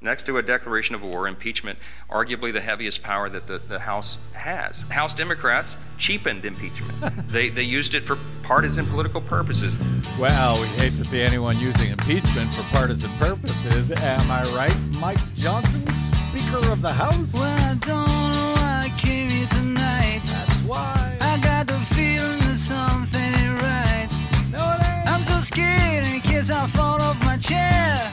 Next to a declaration of war, impeachment, arguably the heaviest power that the, the House has. House Democrats cheapened impeachment. they, they used it for partisan political purposes. Well, we hate to see anyone using impeachment for partisan purposes. Am I right, Mike Johnson, Speaker of the House? Well, I don't know why I came here tonight. That's why. I got the feeling that something ain't right. No. I'm so scared in case I fall off my chair.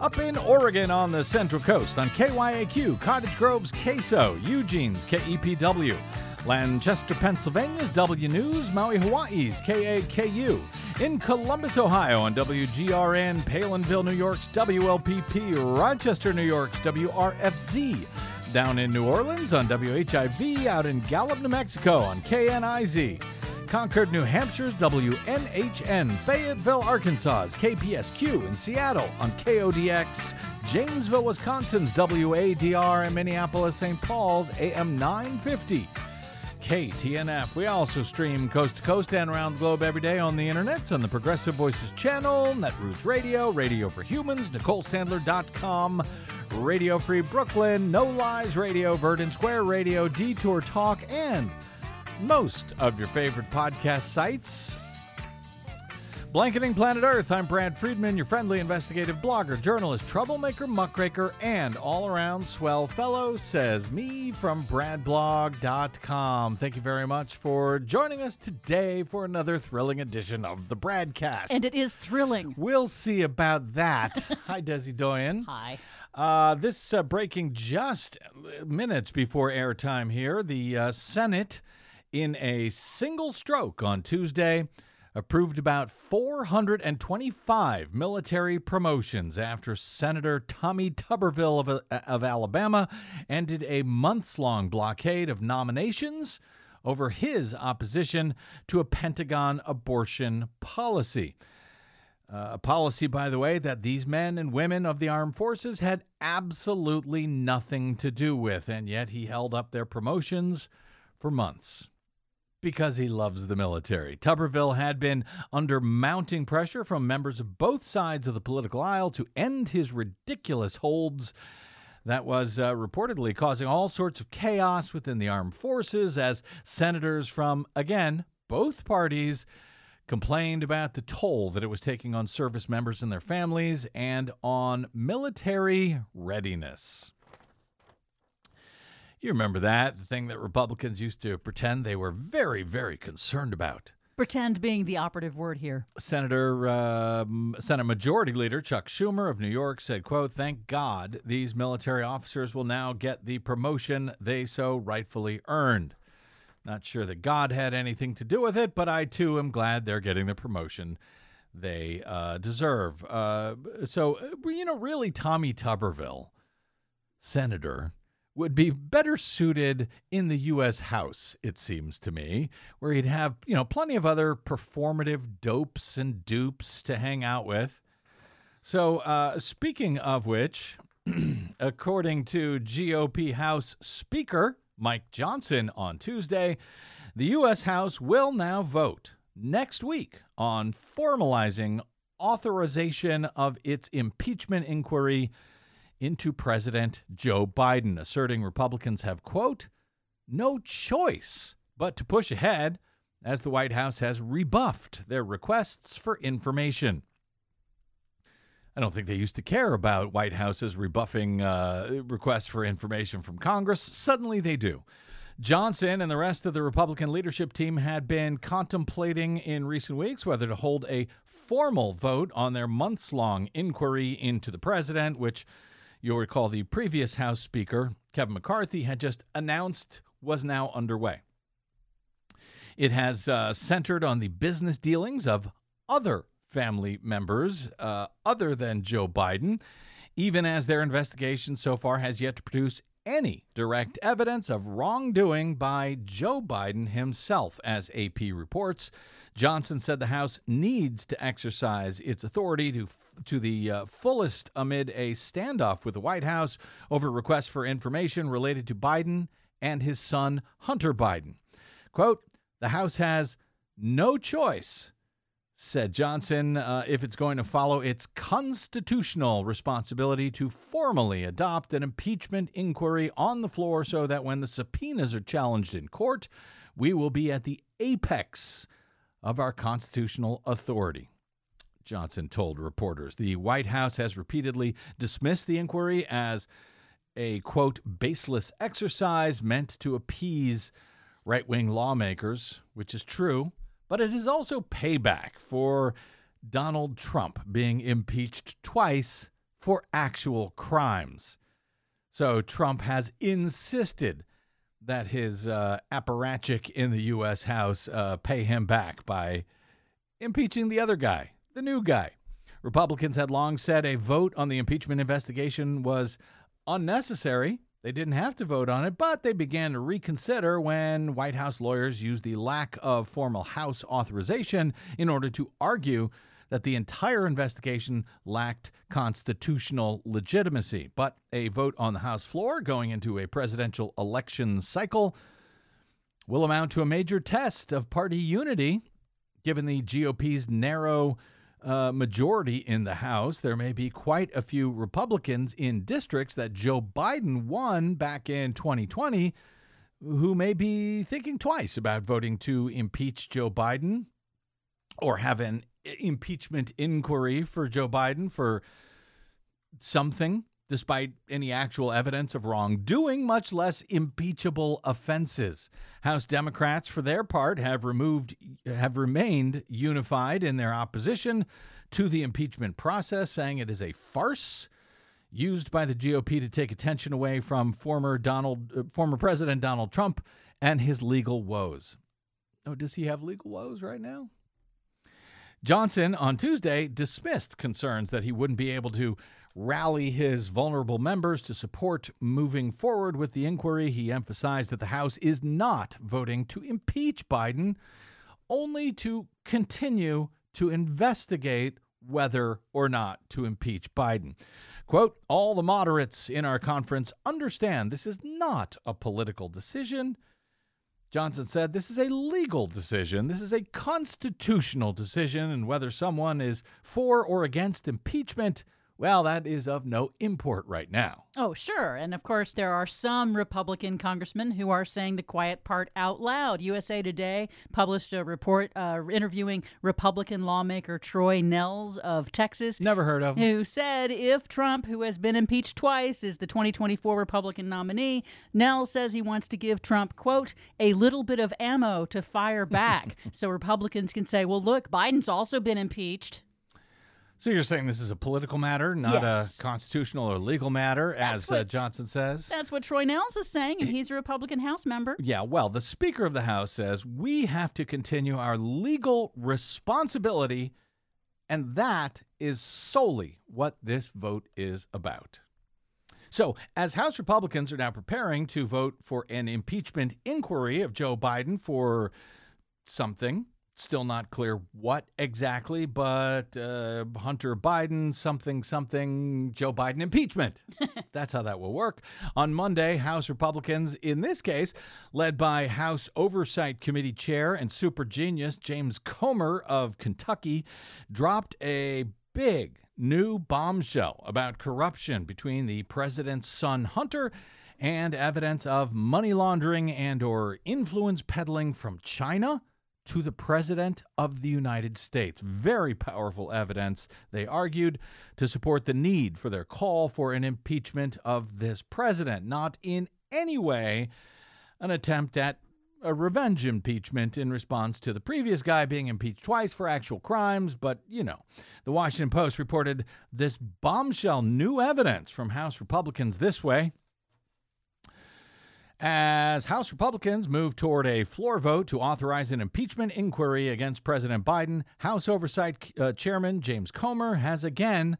Up in Oregon on the Central Coast on KYAQ, Cottage Grove's KSO, Eugene's KEPW. Lancaster, Pennsylvania's W News, Maui, Hawaii's KAKU. In Columbus, Ohio on WGRN, Palenville, New York's WLPP, Rochester, New York's WRFZ. Down in New Orleans on WHIV, out in Gallup, New Mexico on KNIZ. Concord, New Hampshire's WNHN, Fayetteville, Arkansas's KPSQ, in Seattle on KODX, Janesville, Wisconsin's WADR, and Minneapolis, St. Paul's AM 950. KTNF. We also stream coast to coast and around the globe every day on the internet on the Progressive Voices channel, Netroots Radio, Radio for Humans, NicoleSandler.com, Radio Free Brooklyn, No Lies Radio, Verdant Square Radio, Detour Talk, and most of your favorite podcast sites. Blanketing Planet Earth, I'm Brad Friedman, your friendly investigative blogger, journalist, troublemaker, muckraker, and all around swell fellow, says me from BradBlog.com. Thank you very much for joining us today for another thrilling edition of the Bradcast. And it is thrilling. We'll see about that. Hi, Desi Doyen. Hi. Uh, this uh, breaking just minutes before airtime here. The uh, Senate, in a single stroke on Tuesday, approved about 425 military promotions after Senator Tommy Tuberville of, of Alabama ended a months long blockade of nominations over his opposition to a Pentagon abortion policy. Uh, a policy, by the way, that these men and women of the armed forces had absolutely nothing to do with, and yet he held up their promotions for months because he loves the military. Tuberville had been under mounting pressure from members of both sides of the political aisle to end his ridiculous holds. That was uh, reportedly causing all sorts of chaos within the armed forces as senators from, again, both parties complained about the toll that it was taking on service members and their families and on military readiness. You remember that, the thing that Republicans used to pretend they were very, very concerned about. Pretend being the operative word here. Senator um, Senate Majority Leader Chuck Schumer of New York said, quote, "Thank God these military officers will now get the promotion they so rightfully earned." Not sure that God had anything to do with it, but I too am glad they're getting the promotion they uh, deserve. Uh, so, uh, you know, really, Tommy Tuberville, senator, would be better suited in the U.S. House, it seems to me, where he'd have, you know, plenty of other performative dopes and dupes to hang out with. So, uh, speaking of which, according to GOP House Speaker Mike Johnson on Tuesday, the U.S. House will now vote next week on formalizing authorization of its impeachment inquiry into President Joe Biden, asserting Republicans have, quote, no choice but to push ahead as the White House has rebuffed their requests for information. I don't think they used to care about White House's rebuffing uh, requests for information from Congress. Suddenly they do. Johnson and the rest of the Republican leadership team had been contemplating in recent weeks whether to hold a formal vote on their months long inquiry into the president, which you'll recall the previous House Speaker, Kevin McCarthy, had just announced was now underway. It has uh, centered on the business dealings of other family members uh, other than Joe Biden, even as their investigation so far has yet to produce any direct evidence of wrongdoing by Joe Biden himself, as AP reports. Johnson said the House needs to exercise its authority to to the uh, fullest amid a standoff with the White House over requests for information related to Biden and his son Hunter Biden. Quote, the House has no choice said Johnson, uh, if it's going to follow its constitutional responsibility to formally adopt an impeachment inquiry on the floor so that when the subpoenas are challenged in court, we will be at the apex of our constitutional authority. Johnson told reporters. The White House has repeatedly dismissed the inquiry as a, quote, baseless exercise meant to appease right wing lawmakers, which is true but it is also payback for Donald Trump being impeached twice for actual crimes. So Trump has insisted that his uh, apparatchik in the U.S. House uh, pay him back by impeaching the other guy, the new guy. Republicans had long said a vote on the impeachment investigation was unnecessary they didn't have to vote on it, but they began to reconsider when White House lawyers used the lack of formal House authorization in order to argue that the entire investigation lacked constitutional legitimacy. But a vote on the House floor going into a presidential election cycle will amount to a major test of party unity, given the GOP's narrow uh, majority in the House. There may be quite a few Republicans in districts that Joe Biden won back in 2020 who may be thinking twice about voting to impeach Joe Biden or have an impeachment inquiry for Joe Biden for something despite any actual evidence of wrongdoing, much less impeachable offenses. House Democrats, for their part, have removed have remained unified in their opposition to the impeachment process, saying it is a farce used by the GOP to take attention away from former Donald uh, former President Donald Trump and his legal woes. Oh, does he have legal woes right now? Johnson on Tuesday dismissed concerns that he wouldn't be able to rally his vulnerable members to support moving forward with the inquiry. He emphasized that the House is not voting to impeach Biden, only to continue to investigate whether or not to impeach Biden. Quote, all the moderates in our conference understand this is not a political decision. Johnson said this is a legal decision. This is a constitutional decision, and whether someone is for or against impeachment well, that is of no import right now. Oh, sure. And of course, there are some Republican congressmen who are saying the quiet part out loud. USA Today published a report uh, interviewing Republican lawmaker Troy Nehls of Texas. Never heard of him. Who said if Trump, who has been impeached twice, is the 2024 Republican nominee, Nehls says he wants to give Trump, quote, a little bit of ammo to fire back so Republicans can say, well, look, Biden's also been impeached. So you're saying this is a political matter, not yes. a constitutional or legal matter, That's as uh, what, uh, Johnson says? That's what Troy Nehls is saying, and he's a Republican House member. Yeah, well, the Speaker of the House says we have to continue our legal responsibility, and that is solely what this vote is about. So, as House Republicans are now preparing to vote for an impeachment inquiry of Joe Biden for something, Still not clear what exactly, but uh, Hunter Biden, something, something, Joe Biden impeachment. That's how that will work. On Monday, House Republicans, in this case, led by House Oversight Committee Chair and super genius James Comer of Kentucky, dropped a big new bombshell about corruption between the president's son Hunter and evidence of money laundering and or influence peddling from China to the President of the United States. Very powerful evidence, they argued, to support the need for their call for an impeachment of this president. Not in any way an attempt at a revenge impeachment in response to the previous guy being impeached twice for actual crimes, but you know. The Washington Post reported this bombshell new evidence from House Republicans this way. As House Republicans move toward a floor vote to authorize an impeachment inquiry against President Biden, House Oversight uh, Chairman James Comer has again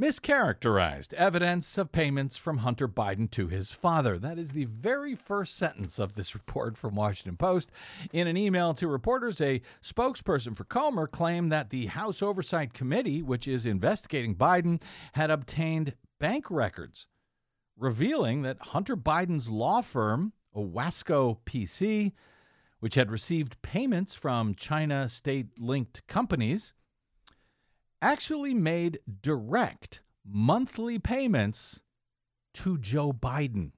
mischaracterized evidence of payments from Hunter Biden to his father. That is the very first sentence of this report from Washington Post. In an email to reporters, a spokesperson for Comer claimed that the House Oversight Committee, which is investigating Biden, had obtained bank records revealing that Hunter Biden's law firm, Owasco PC, which had received payments from China state linked companies, actually made direct monthly payments to Joe Biden.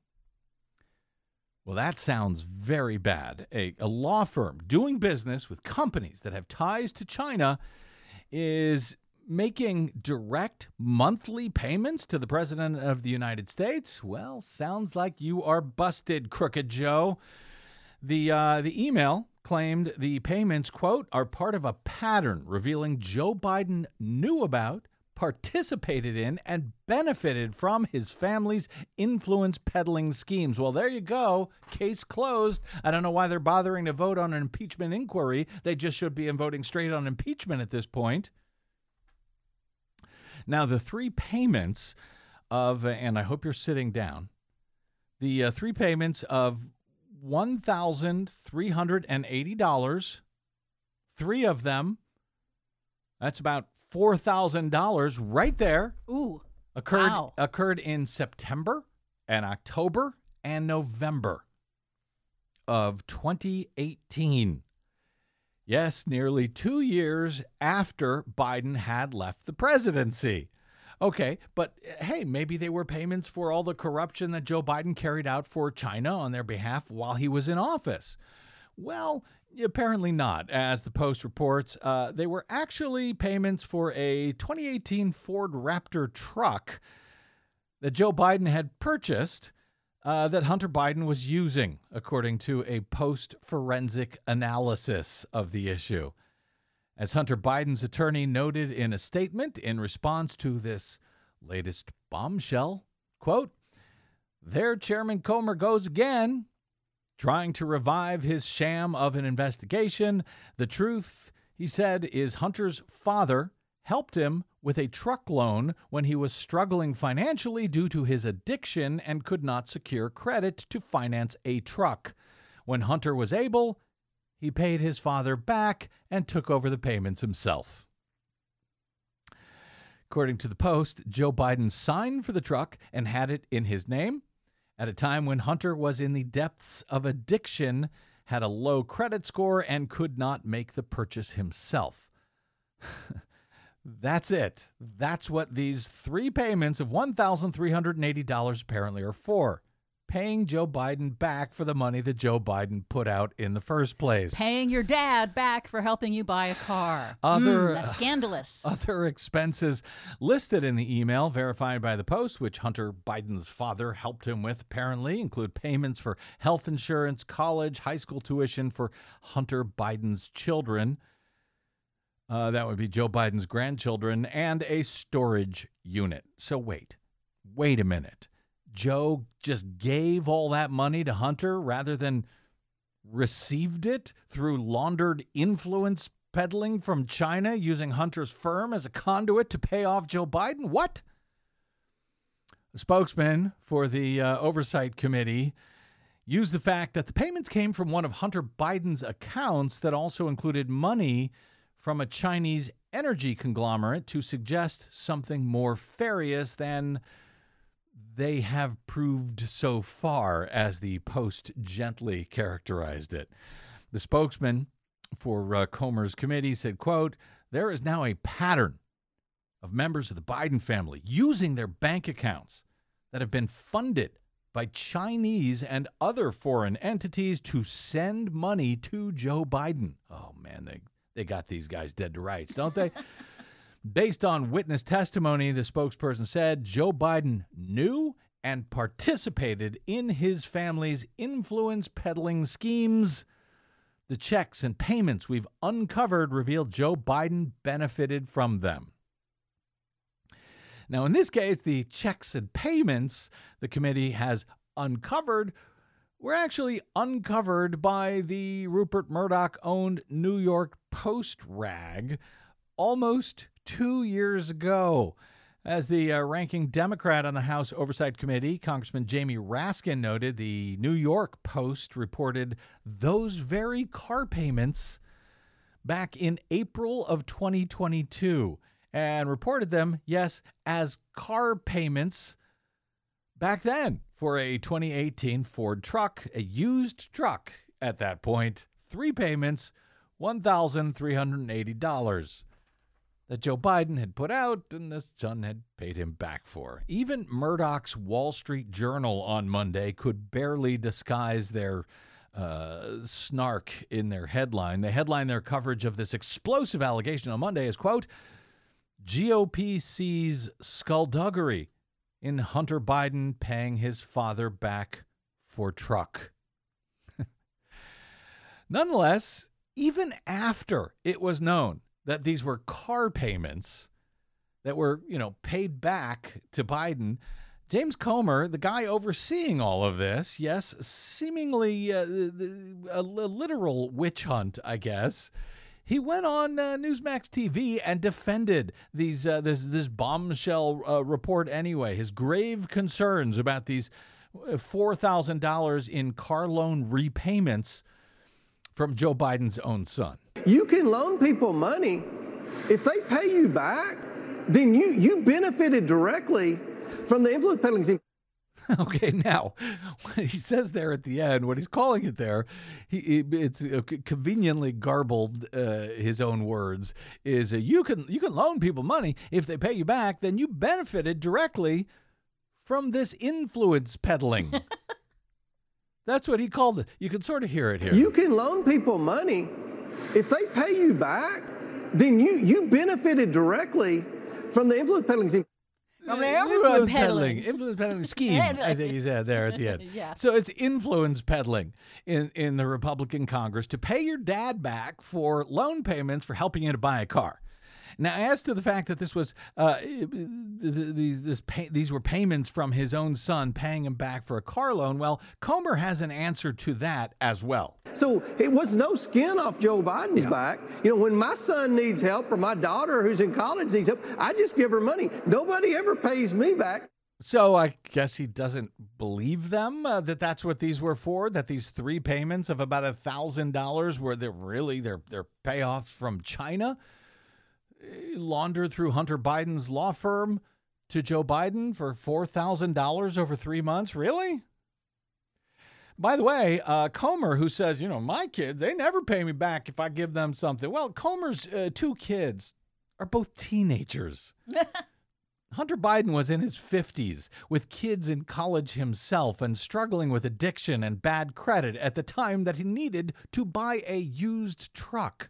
Well, that sounds very bad. A, a, law firm doing business with companies that have ties to China is making direct monthly payments to the President of the United States? Well, sounds like you are busted, Crooked Joe. The, uh, the email claimed the payments, quote, are part of a pattern revealing Joe Biden knew about, participated in, and benefited from his family's influence peddling schemes. Well, there you go. Case closed. I don't know why they're bothering to vote on an impeachment inquiry. They just should be voting straight on impeachment at this point. Now, the three payments of, and I hope you're sitting down, the uh, three payments of $1,380, three of them, that's about $4,000 right there. Ooh. Occurred, wow. occurred in September and October and November of 2018. Yes, nearly two years after Biden had left the presidency. Okay, but uh, hey, maybe they were payments for all the corruption that Joe Biden carried out for China on their behalf while he was in office. Well, apparently not. As the Post reports, uh, they were actually payments for a 2018 Ford Raptor truck that Joe Biden had purchased uh, that Hunter Biden was using, according to a post forensic analysis of the issue. As Hunter Biden's attorney noted in a statement in response to this latest bombshell, quote, there Chairman Comer goes again, trying to revive his sham of an investigation. The truth, he said, is Hunter's father helped him with a truck loan when he was struggling financially due to his addiction and could not secure credit to finance a truck. When Hunter was able, he paid his father back and took over the payments himself. According to the Post, Joe Biden signed for the truck and had it in his name at a time when Hunter was in the depths of addiction, had a low credit score, and could not make the purchase himself. That's it. That's what these three payments of $1,380 apparently are for. Paying Joe Biden back for the money that Joe Biden put out in the first place. Paying your dad back for helping you buy a car. Other mm, that's scandalous. Other expenses listed in the email verified by the Post, which Hunter Biden's father helped him with, apparently include payments for health insurance, college, high school tuition for Hunter Biden's children. Uh, that would be Joe Biden's grandchildren and a storage unit. So wait, wait a minute. Joe just gave all that money to Hunter rather than received it through laundered influence peddling from China using Hunter's firm as a conduit to pay off Joe Biden? What? A spokesman for the uh, Oversight Committee used the fact that the payments came from one of Hunter Biden's accounts that also included money from a Chinese energy conglomerate to suggest something more farious than they have proved so far, as the Post gently characterized it. The spokesman for uh, Comer's committee said, quote, there is now a pattern of members of the Biden family using their bank accounts that have been funded by Chinese and other foreign entities to send money to Joe Biden. Oh man, they they got these guys dead to rights, don't they? Based on witness testimony, the spokesperson said Joe Biden knew and participated in his family's influence peddling schemes. The checks and payments we've uncovered reveal Joe Biden benefited from them. Now, in this case, the checks and payments the committee has uncovered were actually uncovered by the Rupert Murdoch owned New York Post rag almost two years ago. As the uh, ranking Democrat on the House Oversight Committee, Congressman Jamie Raskin noted, the New York Post reported those very car payments back in April of 2022 and reported them, yes, as car payments back then for a 2018 Ford truck, a used truck at that point, three payments, $1,380 that Joe Biden had put out and the son had paid him back for. Even Murdoch's Wall Street Journal on Monday could barely disguise their uh, snark in their headline. They headline their coverage of this explosive allegation on Monday as, quote, GOP sees skullduggery in Hunter Biden paying his father back for truck. Nonetheless, even after it was known that these were car payments that were, you know, paid back to Biden. James Comer, the guy overseeing all of this, yes, seemingly uh, a, a literal witch hunt, I guess. He went on uh, Newsmax TV and defended these uh, this this bombshell uh, report anyway. His grave concerns about these uh, four thousand dollars in car loan repayments from Joe Biden's own son. You can loan people money. If they pay you back, then you, you benefited directly from the influence peddling. Okay, now what he says there at the end, what he's calling it there, he, it's uh, conveniently garbled. Uh, his own words is uh, you can you can loan people money if they pay you back, then you benefited directly from this influence peddling. That's what he called it. You can sort of hear it here. You can loan people money if they pay you back, then you, you benefited directly from the influence peddling I influence peddling. Influence peddling scheme, I think he said there at the end. yeah. So it's influence peddling in, in the Republican Congress to pay your dad back for loan payments for helping you to buy a car. Now, as to the fact that this was uh, these this pay, these were payments from his own son paying him back for a car loan, well, Comer has an answer to that as well. So it was no skin off Joe Biden's yeah. back. You know, when my son needs help or my daughter who's in college needs help, I just give her money. Nobody ever pays me back. So I guess he doesn't believe them uh, that that's what these were for. That these three payments of about a thousand dollars were they really their their payoffs from China laundered through Hunter Biden's law firm to Joe Biden for $4,000 over three months? Really? By the way, uh, Comer, who says, you know, my kids, they never pay me back if I give them something. Well, Comer's uh, two kids are both teenagers. Hunter Biden was in his 50s with kids in college himself and struggling with addiction and bad credit at the time that he needed to buy a used truck.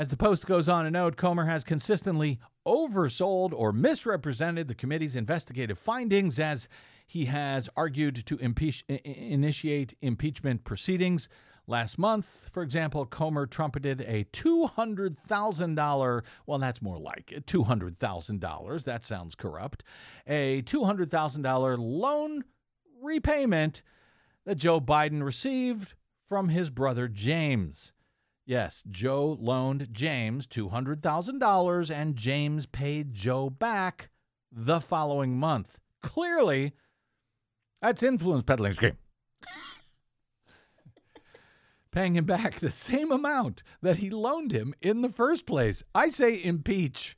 As the Post goes on to note, Comer has consistently oversold or misrepresented the committee's investigative findings as he has argued to impeach, initiate impeachment proceedings. Last month, for example, Comer trumpeted a $200,000, well, that's more like it, $200,000. That sounds corrupt. A $200,000 loan repayment that Joe Biden received from his brother James. Yes, Joe loaned James $200,000 and James paid Joe back the following month. Clearly, that's influence peddling scheme. Paying him back the same amount that he loaned him in the first place. I say impeach.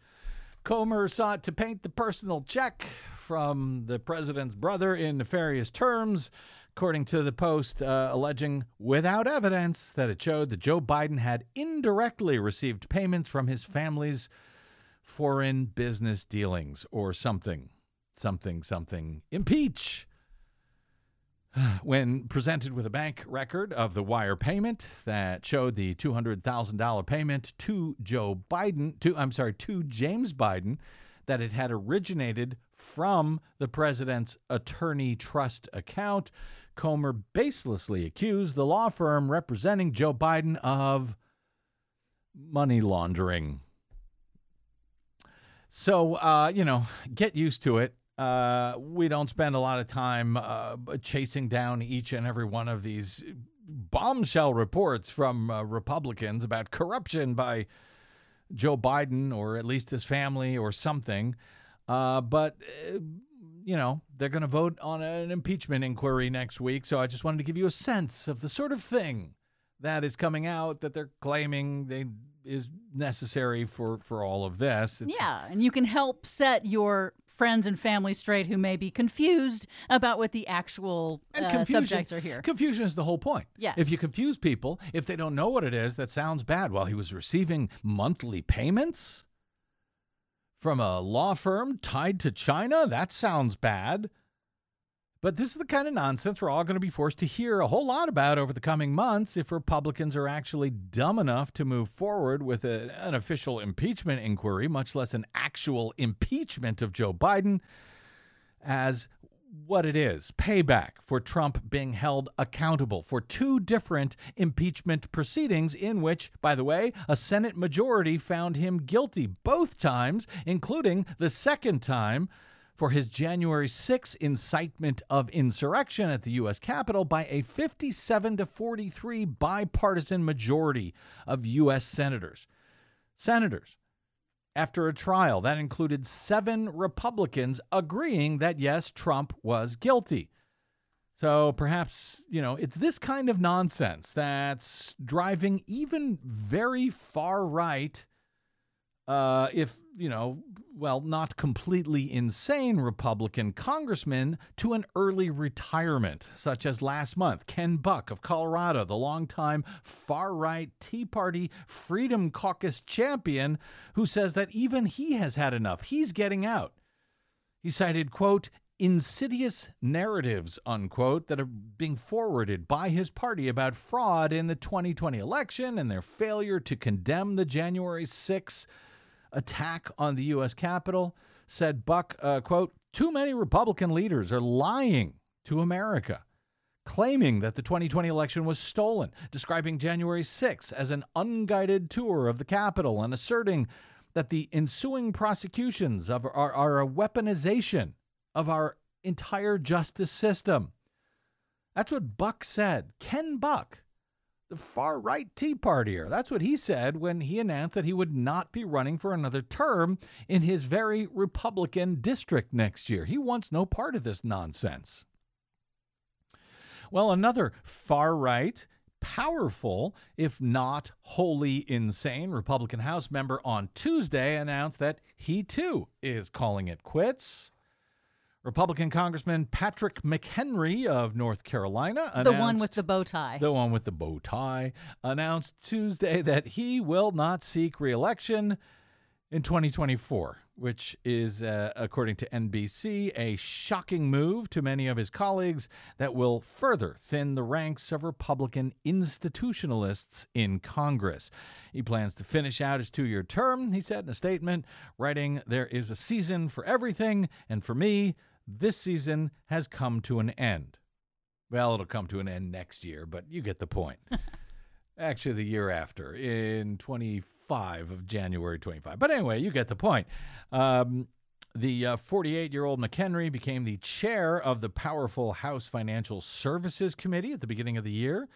Comer sought to paint the personal check from the president's brother in nefarious terms according to the Post, uh, alleging without evidence that it showed that Joe Biden had indirectly received payments from his family's foreign business dealings or something, something, something. Impeach! When presented with a bank record of the wire payment that showed the $200,000 payment to Joe Biden, to I'm sorry, to James Biden, that it had originated from the president's attorney trust account, Comer baselessly accused the law firm representing Joe Biden of money laundering. So, uh, you know, get used to it. Uh, we don't spend a lot of time uh, chasing down each and every one of these bombshell reports from uh, Republicans about corruption by Joe Biden or at least his family or something Uh, but, uh, you know, they're going to vote on an impeachment inquiry next week. So I just wanted to give you a sense of the sort of thing that is coming out that they're claiming they is necessary for for all of this. It's, Yeah, and you can help set your friends and family straight who may be confused about what the actual uh, subjects are here. Confusion is the whole point. Yes. If you confuse people, if they don't know what it is, that sounds bad. Well, he was receiving monthly payments from a law firm tied to China. That sounds bad. But this is the kind of nonsense we're all going to be forced to hear a whole lot about over the coming months if Republicans are actually dumb enough to move forward with a, an official impeachment inquiry, much less an actual impeachment of Joe Biden, as what it is payback for Trump being held accountable for two different impeachment proceedings, in which, by the way, a Senate majority found him guilty both times, including the second time for his January 6 incitement of insurrection at the U.S. Capitol by a 57 to 43 bipartisan majority of U.S. senators. Senators, after a trial that included seven Republicans agreeing that yes, Trump was guilty. So perhaps, you know, it's this kind of nonsense that's driving even very far right, uh, if, you know, well, not completely insane Republican congressman to an early retirement, such as last month, Ken Buck of Colorado, the longtime far right Tea Party Freedom Caucus champion, who says that even he has had enough. He's getting out. He cited, quote, insidious narratives, unquote, that are being forwarded by his party about fraud in the 2020 election and their failure to condemn the January 6 attack on the U.S. Capitol. Said Buck, uh, quote, too many Republican leaders are lying to America claiming that the 2020 election was stolen, describing January 6 as an unguided tour of the Capitol, and asserting that the ensuing prosecutions of, are, are a weaponization of our entire justice system. That's what Buck said. Ken Buck, the far right Tea Partier. That's what he said when he announced that he would not be running for another term in his very Republican district next year. He wants no part of this nonsense. Well, another far right, powerful, if not wholly insane, Republican House member on Tuesday announced that he too is calling it quits. Republican Congressman Patrick McHenry of North Carolina the one with the bow tie. the one with the bow tie announced Tuesday that he will not seek reelection in 2024, which is, uh, according to NBC, a shocking move to many of his colleagues that will further thin the ranks of Republican institutionalists in Congress. He plans to finish out his two year term, he said in a statement, writing, There is a season for everything, and for me, this season has come to an end. Well, it'll come to an end next year, but you get the point. Actually, the year after, in 25 of January 25. But anyway, you get the point. Um, the 48 year old McHenry became the chair of the powerful House Financial Services Committee at the beginning of the year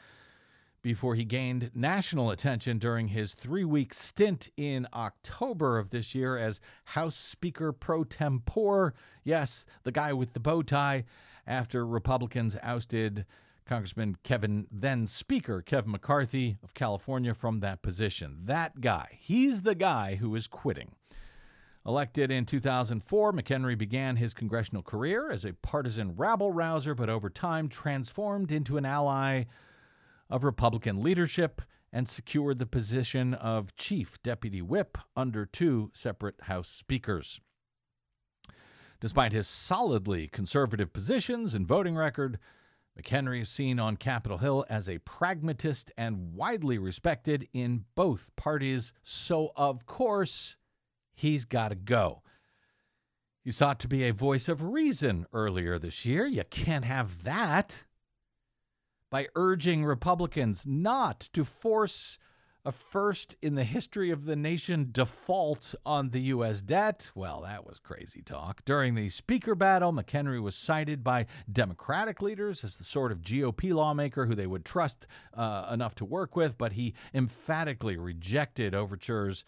before he gained national attention during his three week stint in October of this year as House Speaker pro tempore. Yes, the guy with the bow tie, after Republicans ousted Congressman Kevin, then Speaker Kevin McCarthy of California, from that position. That guy, he's the guy who is quitting. Elected in 2004, McHenry began his congressional career as a partisan rabble rouser, but over time transformed into an ally of Republican leadership and secured the position of chief deputy whip under two separate House speakers. Despite his solidly conservative positions and voting record, McHenry is seen on Capitol Hill as a pragmatist and widely respected in both parties, so of course, he's got to go. He sought to be a voice of reason earlier this year. You can't have that by urging Republicans not to force a first in the history of the nation default on the U.S. debt. Well, that was crazy talk. During the speaker battle, McHenry was cited by Democratic leaders as the sort of GOP lawmaker who they would trust uh, enough to work with, but he emphatically rejected overtures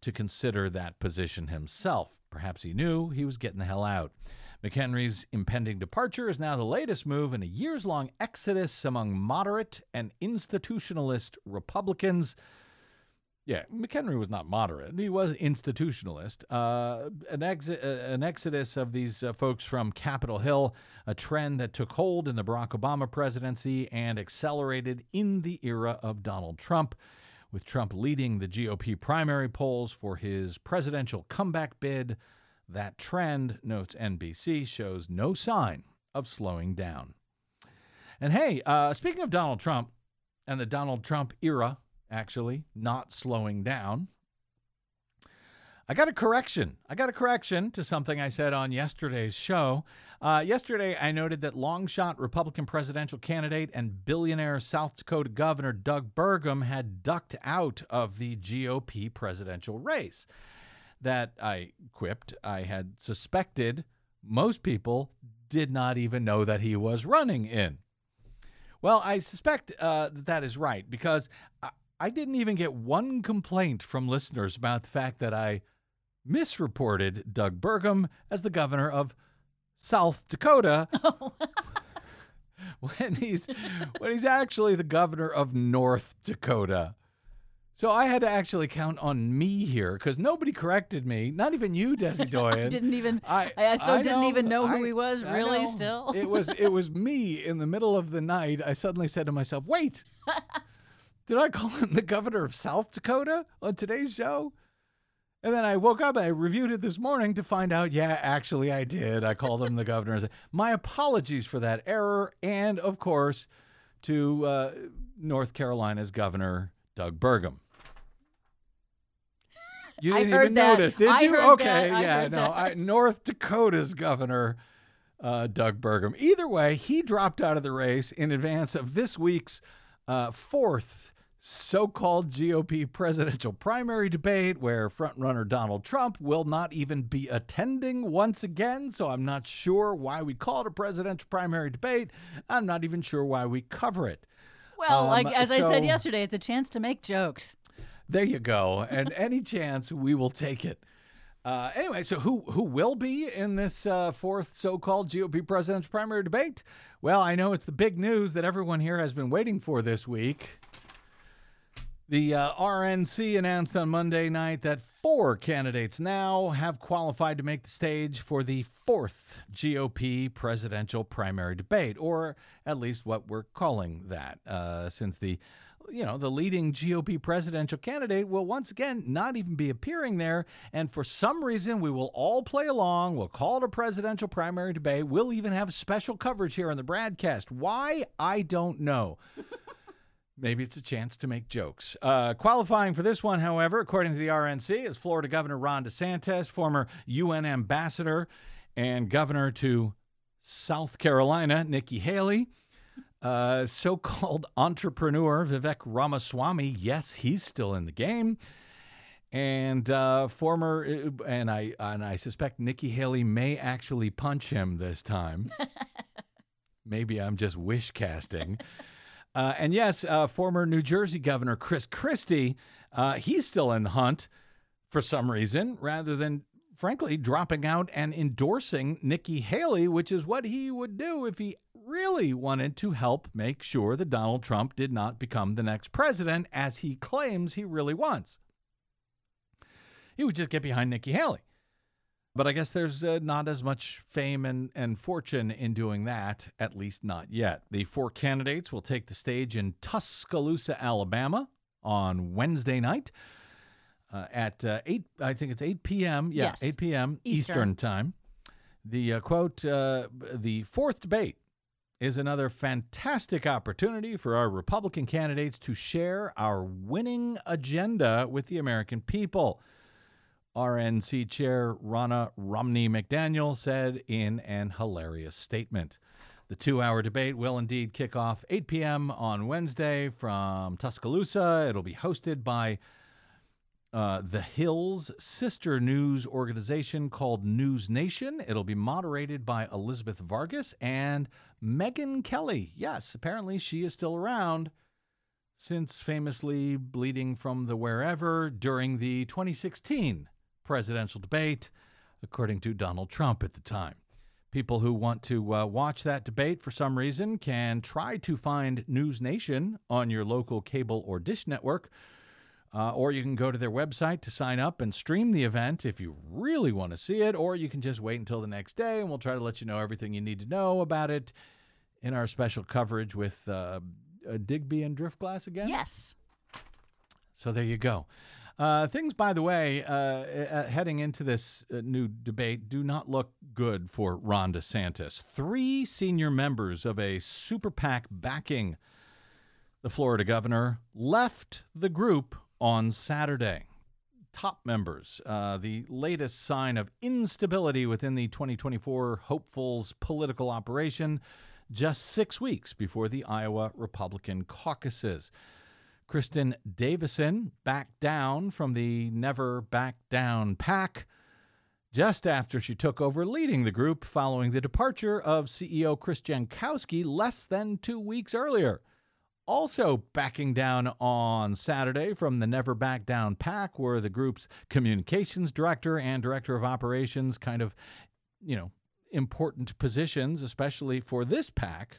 to consider that position himself. Perhaps he knew he was getting the hell out. McHenry's impending departure is now the latest move in a years long exodus among moderate and institutionalist Republicans. Yeah, McHenry was not moderate. He was institutionalist. Uh, an, exi- uh, an exodus of these uh, folks from Capitol Hill, a trend that took hold in the Barack Obama presidency and accelerated in the era of Donald Trump, with Trump leading the GOP primary polls for his presidential comeback bid. That trend, notes NBC, shows no sign of slowing down. And hey, uh, speaking of Donald Trump and the Donald Trump era, actually, not slowing down. I got a correction. I got a correction to something I said on yesterday's show. Uh, yesterday, I noted that longshot Republican presidential candidate and billionaire South Dakota Governor Doug Burgum had ducked out of the GOP presidential race. That I quipped, I had suspected most people did not even know that he was running in. Well, I suspect uh, that that is right because I, I didn't even get one complaint from listeners about the fact that I misreported Doug Burgum as the governor of South Dakota when he's when he's actually the governor of North Dakota. So I had to actually count on me here because nobody corrected me. Not even you, Desi Doyen. didn't even. I, I, so I didn't know, even know who I- he was. I Really, still. it was it was me in the middle of the night. I suddenly said to myself, "Wait, did I call him the governor of South Dakota on today's show?" And then I woke up and I reviewed it this morning to find out, yeah, actually I did. I called him the governor. I said, My apologies for that error, and of course, to uh, North Carolina's governor Doug Burgum. You didn't even that. notice, did I you? okay, that. I yeah, no. I, North Dakota's governor, uh, Doug Burgum. Either way, he dropped out of the race in advance of this week's uh, fourth so-called GOP presidential primary debate, where frontrunner Donald Trump will not even be attending once again. So I'm not sure why we call it a presidential primary debate. I'm not even sure why we cover it. well, um, like as I said yesterday, it's a chance to make jokes. There you go. And any chance, we will take it. Uh, anyway, so who who will be in this uh, fourth so-called GOP presidential primary debate? Well, I know it's the big news that everyone here has been waiting for this week. The uh, RNC announced on Monday night that four candidates now have qualified to make the stage for the fourth GOP presidential primary debate, or at least what we're calling that, uh, since the you know, the leading GOP presidential candidate will once again not even be appearing there. And for some reason, we will all play along. We'll call it a presidential primary debate. We'll even have special coverage here on the BradCast. Why? I don't know. Maybe it's a chance to make jokes. Uh, qualifying for this one, however, according to the RNC, is Florida Governor Ron DeSantis, former UN ambassador and governor to South Carolina, Nikki Haley. Uh, so-called entrepreneur Vivek Ramaswamy, yes, he's still in the game, and uh, former, uh, and I and I suspect Nikki Haley may actually punch him this time. Maybe I'm just wish casting. Uh, and yes, uh, former New Jersey Governor Chris Christie, uh, he's still in the hunt for some reason, rather than frankly dropping out and endorsing Nikki Haley, which is what he would do if he really wanted to help make sure that Donald Trump did not become the next president, as he claims he really wants. He would just get behind Nikki Haley. But I guess there's uh, not as much fame and, and fortune in doing that, at least not yet. The four candidates will take the stage in Tuscaloosa, Alabama on Wednesday night uh, at uh, 8, I think it's 8 p.m. Yeah, Yes. 8 p.m. Eastern. Eastern time. The uh, quote, uh, the fourth debate is another fantastic opportunity for our Republican candidates to share our winning agenda with the American people. RNC Chair Ronna Romney McDaniel said in an hilarious statement. The two hour debate will indeed kick off 8 p.m. on Wednesday from Tuscaloosa. It'll be hosted by uh, the Hill's sister news organization called News Nation. It'll be moderated by Elizabeth Vargas and Megyn Kelly. Yes, apparently she is still around. since famously bleeding from the wherever during the 2016 presidential debate, according to Donald Trump at the time. People who want to uh, watch that debate for some reason can try to find News Nation on your local cable or dish network, uh, or you can go to their website to sign up and stream the event if you really want to see it, or you can just wait until the next day and we'll try to let you know everything you need to know about it in our special coverage with uh, Digby and Driftglass again. Yes. So there you go. Uh, things, by the way, uh, uh, heading into this uh, new debate do not look good for Ron DeSantis. Three senior members of a super PAC backing the Florida governor left the group on Saturday. Top members, uh, the latest sign of instability within the 2024 hopefuls political operation, just six weeks before the Iowa Republican caucuses. Kristin Davison backed down from the Never Back Down PAC just after she took over leading the group following the departure of CEO Chris Jankowski less than two weeks earlier. Also backing down on Saturday from the Never Back Down PAC were the group's communications director and director of operations, kind of, you know, important positions, especially for this PAC,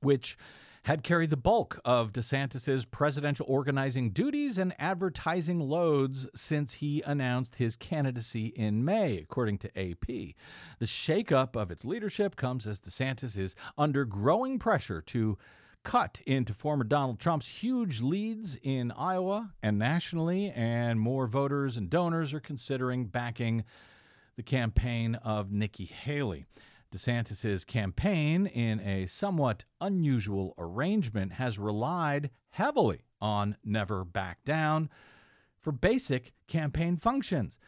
which had carried the bulk of DeSantis's presidential organizing duties and advertising loads since he announced his candidacy in May, according to AP. The shakeup of its leadership comes as DeSantis is under growing pressure to cut into former Donald Trump's huge leads in Iowa and nationally, and more voters and donors are considering backing the campaign of Nikki Haley. DeSantis' campaign, in a somewhat unusual arrangement, has relied heavily on Never Back Down for basic campaign functions,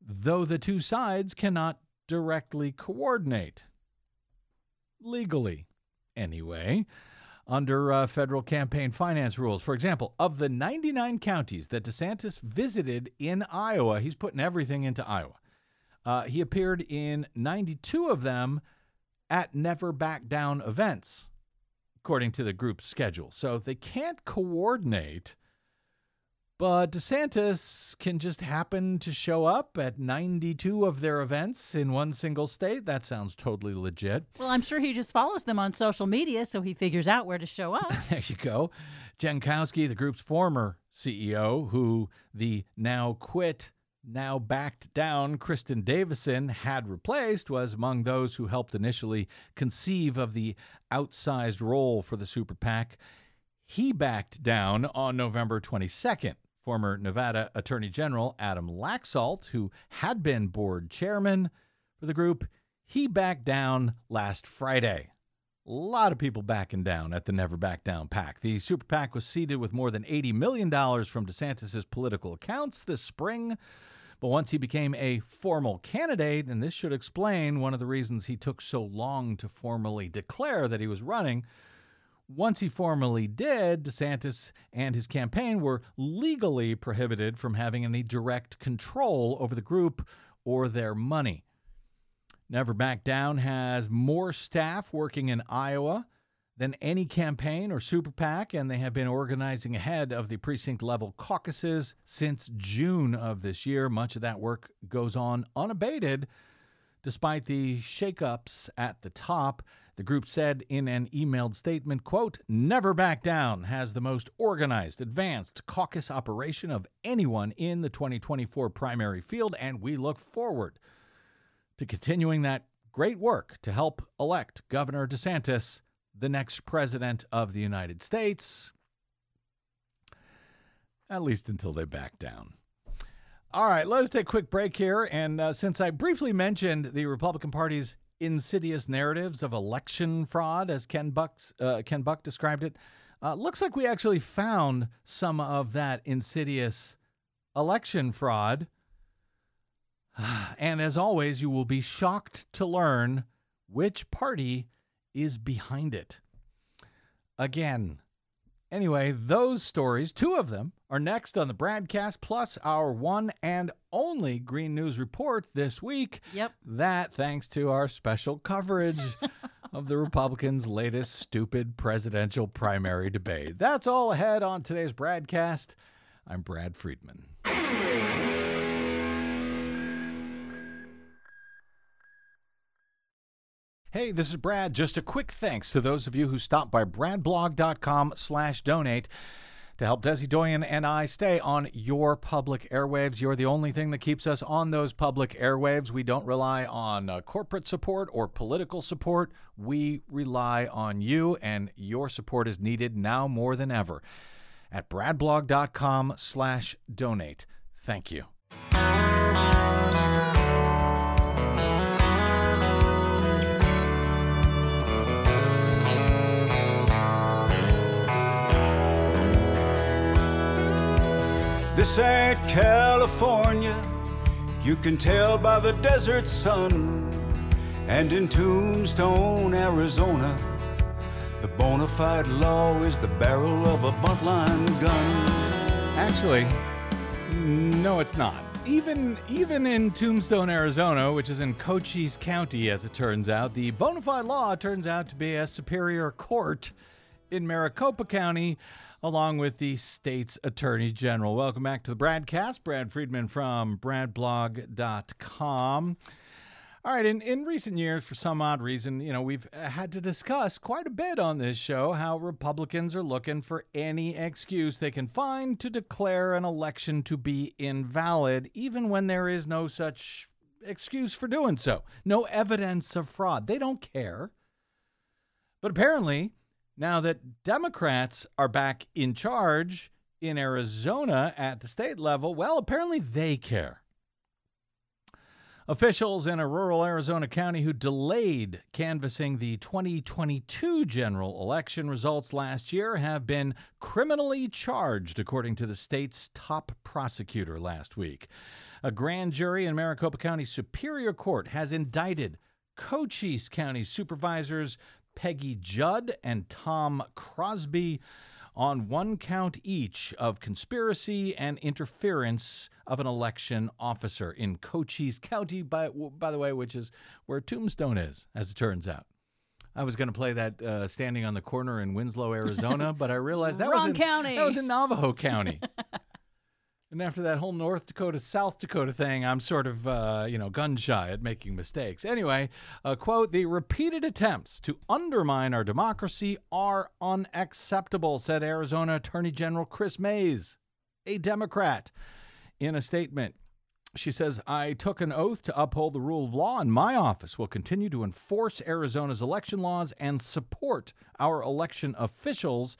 though the two sides cannot directly coordinate. Legally, anyway, under uh, federal campaign finance rules. For example, of the 99 counties that DeSantis visited in Iowa, he's putting everything into Iowa. Uh, he appeared in 92 of them at Never Back Down events, according to the group's schedule. So they can't coordinate, but DeSantis can just happen to show up at 92 of their events in one single state. That sounds totally legit. Well, I'm sure he just follows them on social media, so he figures out where to show up. there you go. Jankowski, the group's former CEO, who the now quit now backed down Kristin Davison had replaced was among those who helped initially conceive of the outsized role for the super PAC. He backed down on November 22nd. Former Nevada Attorney General Adam Laxalt, who had been board chairman for the group, he backed down last Friday. A lot of people backing down at the Never Back Down PAC. The super PAC was seeded with more than $80 million from DeSantis' political accounts this spring. But once he became a formal candidate, and this should explain one of the reasons he took so long to formally declare that he was running, once he formally did, DeSantis and his campaign were legally prohibited from having any direct control over the group or their money. Never Back Down has more staff working in Iowa than any campaign or super PAC, and they have been organizing ahead of the precinct level caucuses since June of this year. Much of that work goes on unabated despite the shakeups at the top. The group said in an emailed statement, quote, never back down has the most organized, advanced caucus operation of anyone in the 2024 primary field, and we look forward to continuing that great work to help elect Governor DeSantis the next president of the United States, at least until they back down. All right, let's take a quick break here. And uh, since I briefly mentioned the Republican Party's insidious narratives of election fraud, as Ken, Buck's, uh, Ken Buck described it, uh, looks like we actually found some of that insidious election fraud. And as always, you will be shocked to learn which party is behind it. Again, anyway, those stories, two of them, are next on the BradCast, plus our one and only Green News report this week. Yep. That thanks to our special coverage of the Republicans' latest stupid presidential primary debate. That's all ahead on today's BradCast. I'm Brad Friedman. Hey, this is Brad. Just a quick thanks to those of you who stopped by bradblog.com slash donate to help Desi Doyen and I stay on your public airwaves. You're the only thing that keeps us on those public airwaves. We don't rely on uh, corporate support or political support. We rely on you, and your support is needed now more than ever at bradblog.com slash donate. Thank you. This ain't California, you can tell by the desert sun. And in Tombstone, Arizona, the bona fide law is the barrel of a buntline gun. Actually, no, it's not. Even even in Tombstone, Arizona, which is in Cochise County, as it turns out, the bona fide law turns out to be a superior court in Maricopa County, along with the state's attorney general. Welcome back to the BradCast. Brad Friedman from bradblog.com. All right, in, in recent years, for some odd reason, you know, we've uh, had to discuss quite a bit on this show how Republicans are looking for any excuse they can find to declare an election to be invalid, even when there is no such excuse for doing so. No evidence of fraud. They don't care. But apparently, now that Democrats are back in charge in Arizona at the state level, well, apparently they care. Officials in a rural Arizona county who delayed canvassing the 2022 general election results last year have been criminally charged, according to the state's top prosecutor last week. A grand jury in Maricopa County Superior Court has indicted Cochise County supervisors Peggy Judd and Tom Crosby on one count each of conspiracy and interference of an election officer in Cochise County, by, by the way, which is where Tombstone is, as it turns out. I was going to play that uh, standing on the corner in Winslow, Arizona, but I realized that was in, county. That was in Navajo County. and after that whole North Dakota, South Dakota thing, I'm sort of, uh, you know, gun shy at making mistakes. Anyway, uh, quote, the repeated attempts to undermine our democracy are unacceptable, said Arizona Attorney General Kris Mayes, a Democrat, in a statement. She says, I took an oath to uphold the rule of law, and my office will continue to enforce Arizona's election laws and support our election officials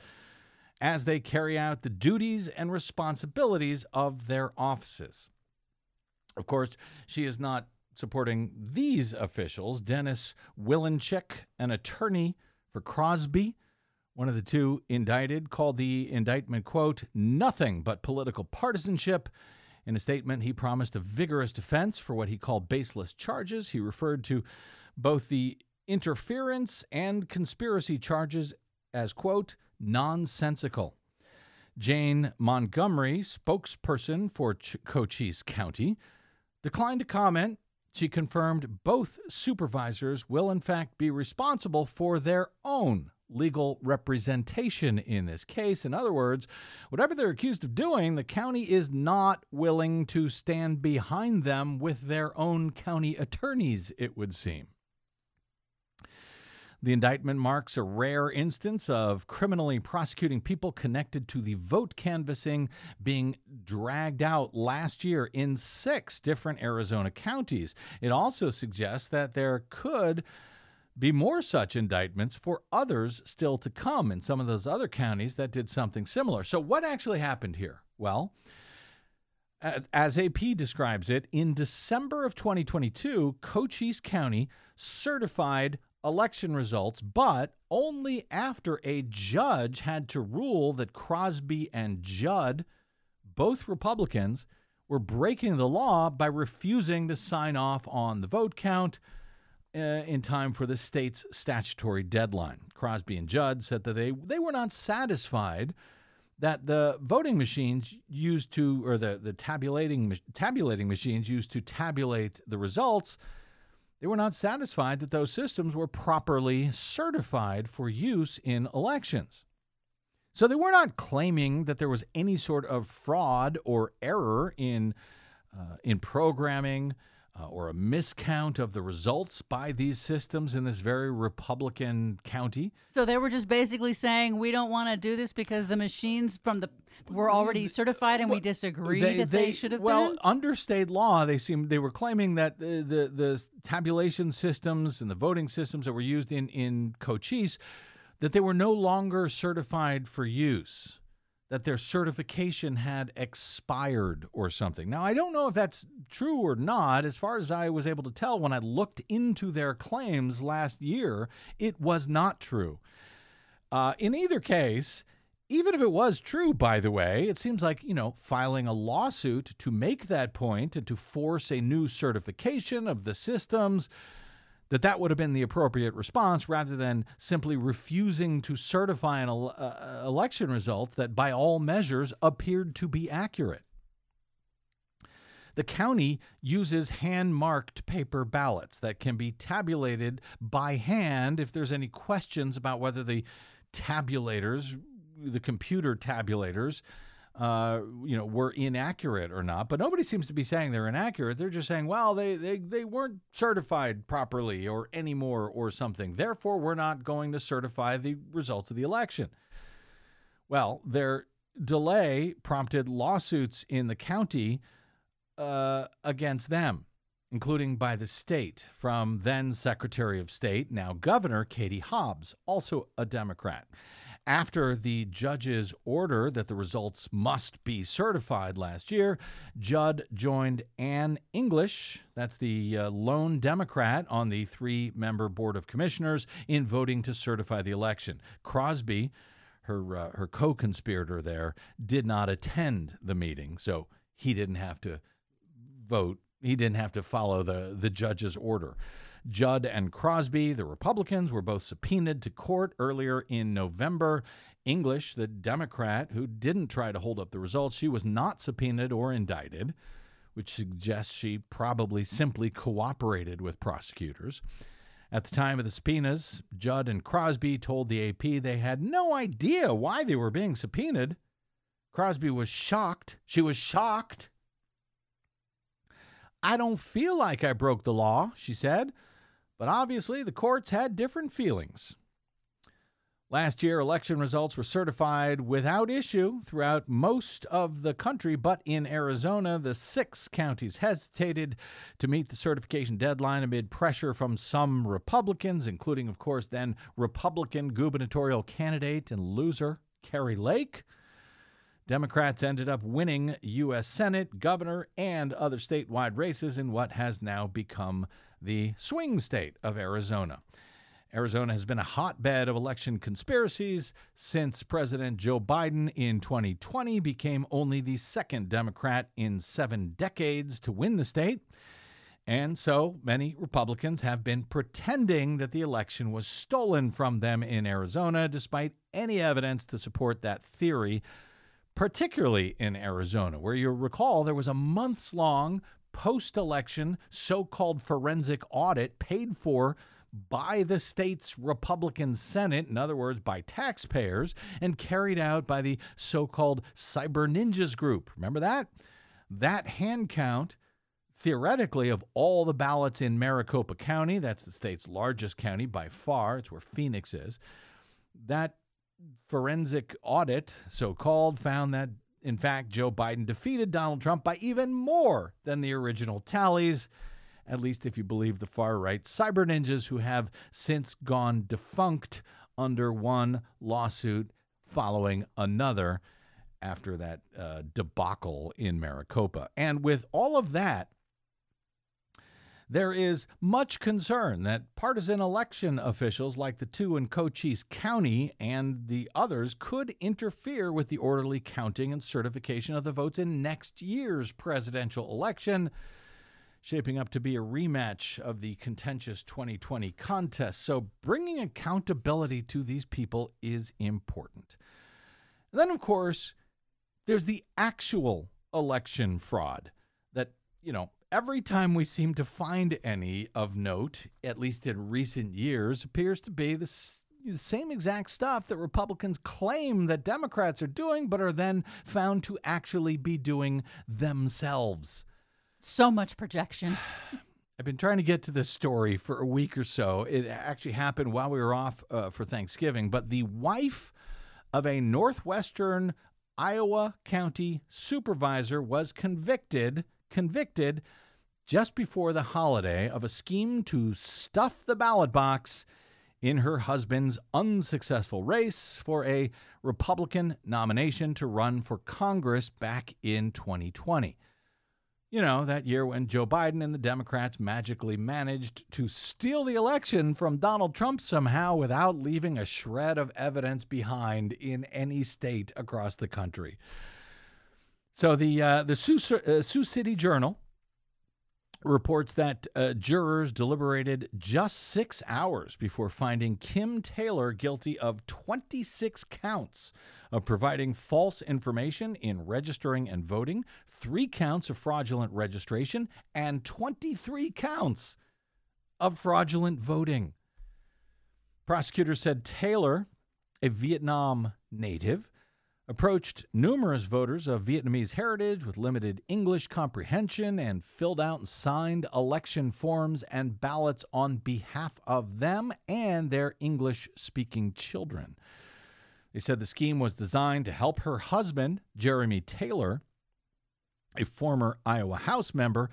as they carry out the duties and responsibilities of their offices. Of course, she is not supporting these officials. Dennis Wilenchik, an attorney for Crosby, one of the two indicted, called the indictment, quote, nothing but political partisanship. In a statement, he promised a vigorous defense for what he called baseless charges. He referred to both the interference and conspiracy charges as, quote, nonsensical. Jane Montgomery, spokesperson for Ch- Cochise County, declined to comment. She confirmed both supervisors will, in fact, be responsible for their own legal representation in this case. In other words, whatever they're accused of doing, the county is not willing to stand behind them with their own county attorneys, it would seem. The indictment marks a rare instance of criminally prosecuting people connected to the vote canvassing being dragged out last year in six different Arizona counties. It also suggests that there could be more such indictments for others still to come in some of those other counties that did something similar. So, what actually happened here? Well, as AP describes it, in December of 2022, Cochise County certified election results, but only after a judge had to rule that Crosby and Judd, both Republicans, were breaking the law by refusing to sign off on the vote count uh, in time for the state's statutory deadline. Crosby and Judd said that they, they were not satisfied that the voting machines used to, or the, the tabulating, tabulating machines used to tabulate the results They were not satisfied that those systems were properly certified for use in elections. So they were not claiming that there was any sort of fraud or error in uh, in programming uh, or a miscount of the results by these systems in this very Republican county. So they were just basically saying we don't want to do this because the machines from the were already certified and we disagree that they, should have well been. under state law they seem they were claiming that the, the the tabulation systems and the voting systems that were used in in Cochise that they were no longer certified for use that their certification had expired or something. Now, I don't know if that's true or not. As far as I was able to tell when I looked into their claims last year, it was not true. Uh, in either case, even if it was true, by the way, it seems like, you know, filing a lawsuit to make that point and to force a new certification of the systems that that would have been the appropriate response rather than simply refusing to certify an ele- uh, election results that by all measures appeared to be accurate. The county uses hand marked paper ballots that can be tabulated by hand if there's any questions about whether the tabulators, the computer tabulators, uh, you know, were inaccurate or not. But nobody seems to be saying they're inaccurate. They're just saying, well, they, they, they weren't certified properly or anymore or something. Therefore, we're not going to certify the results of the election. Well, their delay prompted lawsuits in the county uh, against them, including by the state from then Secretary of State, now Governor Katie Hobbs, also a Democrat. After the judge's order that the results must be certified last year, Judd joined Ann English, that's the uh, lone Democrat on the three member Board of Commissioners, in voting to certify the election. Crosby, her, uh, her co conspirator there, did not attend the meeting, so he didn't have to vote. He didn't have to follow the, the judge's order. Judd and Crosby, the Republicans, were both subpoenaed to court earlier in November. English, the Democrat who didn't try to hold up the results, she was not subpoenaed or indicted, which suggests she probably simply cooperated with prosecutors. At the time of the subpoenas, Judd and Crosby told the AP they had no idea why they were being subpoenaed. Crosby was shocked. She was shocked. I don't feel like I broke the law, she said. But obviously, the courts had different feelings. Last year, election results were certified without issue throughout most of the country, but in Arizona, the six counties hesitated to meet the certification deadline amid pressure from some Republicans, including, of course, then Republican gubernatorial candidate and loser Kari Lake. Democrats ended up winning U.S. Senate, governor, and other statewide races in what has now become the swing state of Arizona. Arizona has been a hotbed of election conspiracies since President Joe Biden in 2020 became only the second Democrat in seven decades to win the state. And so many Republicans have been pretending that the election was stolen from them in Arizona, despite any evidence to support that theory, particularly in Arizona, where you'll recall there was a months long post election so called forensic audit paid for by the state's Republican Senate, in other words, by taxpayers, and carried out by the so called Cyber Ninjas Group. Remember that? That hand count, theoretically, of all the ballots in Maricopa County, that's the state's largest county by far, it's where Phoenix is, that forensic audit, so called, found that in fact, Joe Biden defeated Donald Trump by even more than the original tallies, at least if you believe the far right cyber ninjas who have since gone defunct under one lawsuit following another after that uh, debacle in Maricopa. And with all of that, there is much concern that partisan election officials like the two in Cochise County and the others could interfere with the orderly counting and certification of the votes in next year's presidential election, shaping up to be a rematch of the contentious 2020 contest. So, bringing accountability to these people is important. And then, of course, there's the actual election fraud that, you know, every time we seem to find any of note, at least in recent years, appears to be the, the same exact stuff that Republicans claim that Democrats are doing, but are then found to actually be doing themselves. So much projection. I've been trying to get to this story for a week or so. It actually happened while we were off uh, for Thanksgiving, but the wife of a northwestern Iowa county supervisor was convicted convicted just before the holiday of a scheme to stuff the ballot box in her husband's unsuccessful race for a Republican nomination to run for Congress back in 2020. You know, that year when Joe Biden and the Democrats magically managed to steal the election from Donald Trump somehow without leaving a shred of evidence behind in any state across the country. So the uh, the Sioux, uh, Sioux City Journal reports that uh, jurors deliberated just six hours before finding Kim Taylor guilty of 26 counts of providing false information in registering and voting, three counts of fraudulent registration, and 23 counts of fraudulent voting. Prosecutors said Taylor, a Vietnam native, approached numerous voters of Vietnamese heritage with limited English comprehension and filled out and signed election forms and ballots on behalf of them and their English speaking children. They said the scheme was designed to help her husband, Jeremy Taylor, a former Iowa House member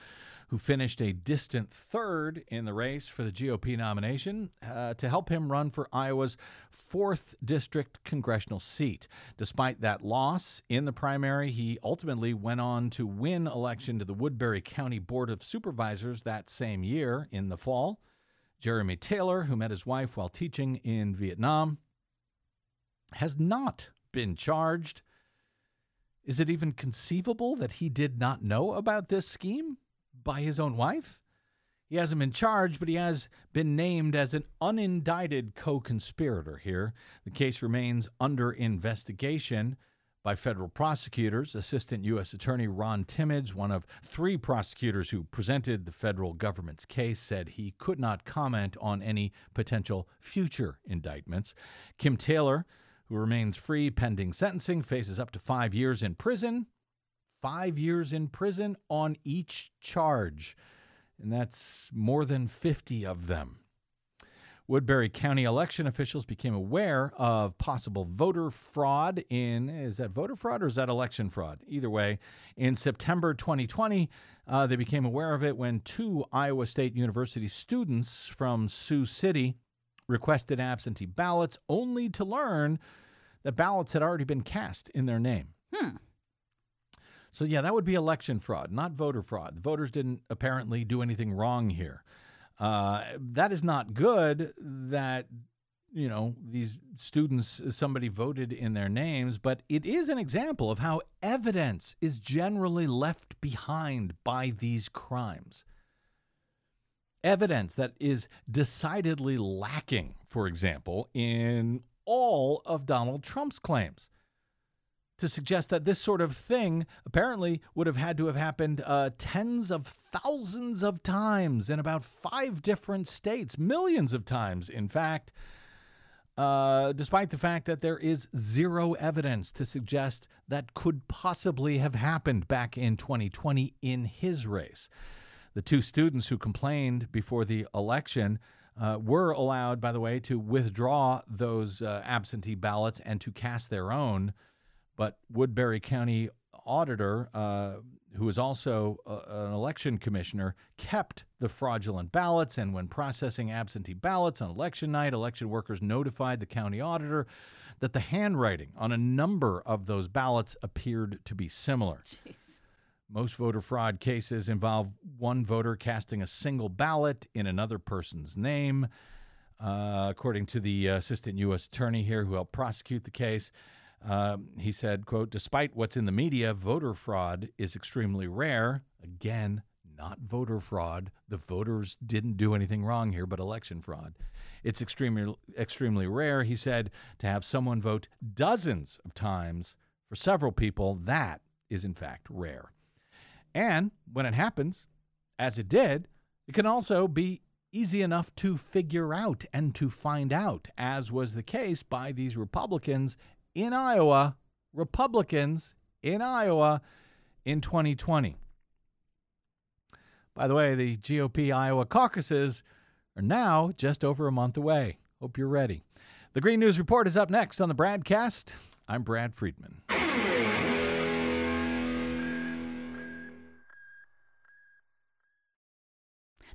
who finished a distant third in the race for the GOP nomination, uh, to help him run for Iowa's fourth district congressional seat. Despite that loss in the primary, he ultimately went on to win election to the Woodbury County Board of Supervisors that same year in the fall. Jeremy Taylor, who met his wife while teaching in Vietnam, has not been charged. Is it even conceivable that he did not know about this scheme by his own wife? He hasn't been charged, but he has been named as an unindicted co conspirator here. The case remains under investigation by federal prosecutors. Assistant U.S. Attorney Ron Timmons, one of three prosecutors who presented the federal government's case, said he could not comment on any potential future indictments. Kim Taylor, who remains free pending sentencing, faces up to five years in prison. Five years in prison on each charge. And that's more than 50 of them. Woodbury County election officials became aware of possible voter fraud in, is that voter fraud or is that election fraud? Either way, in September 2020, uh, they became aware of it when two Iowa State University students from Sioux City requested absentee ballots only to learn that ballots had already been cast in their name. Hmm. So, yeah, that would be election fraud, not voter fraud. The voters didn't apparently do anything wrong here. Uh, that is not good that, you know, these students, somebody voted in their names, but it is an example of how evidence is generally left behind by these crimes. Evidence that is decidedly lacking, for example, in all of Donald Trump's claims to suggest that this sort of thing apparently would have had to have happened uh, tens of thousands of times in about five different states, millions of times, in fact, uh, despite the fact that there is zero evidence to suggest that could possibly have happened back in 2020 in his race. The two students who complained before the election. Uh, were allowed, by the way, to withdraw those uh, absentee ballots and to cast their own. But Woodbury County auditor, uh, who is also uh, an election commissioner, kept the fraudulent ballots. And when processing absentee ballots on election night, election workers notified the county auditor that the handwriting on a number of those ballots appeared to be similar. Jeez. Most voter fraud cases involve one voter casting a single ballot in another person's name. Uh, according to the assistant U.S. attorney here who helped prosecute the case, um, he said, quote, despite what's in the media, voter fraud is extremely rare. Again, not voter fraud. The voters didn't do anything wrong here, but election fraud. It's extremely, extremely rare, he said, to have someone vote dozens of times for several people. That is, in fact, rare. And when it happens, as it did, it can also be easy enough to figure out and to find out, as was the case by these Republicans in Iowa. Republicans in Iowa in 2020. By the way, the GOP Iowa caucuses are now just over a month away. Hope you're ready. The Green News Report is up next on the BradCast. I'm Brad Friedman.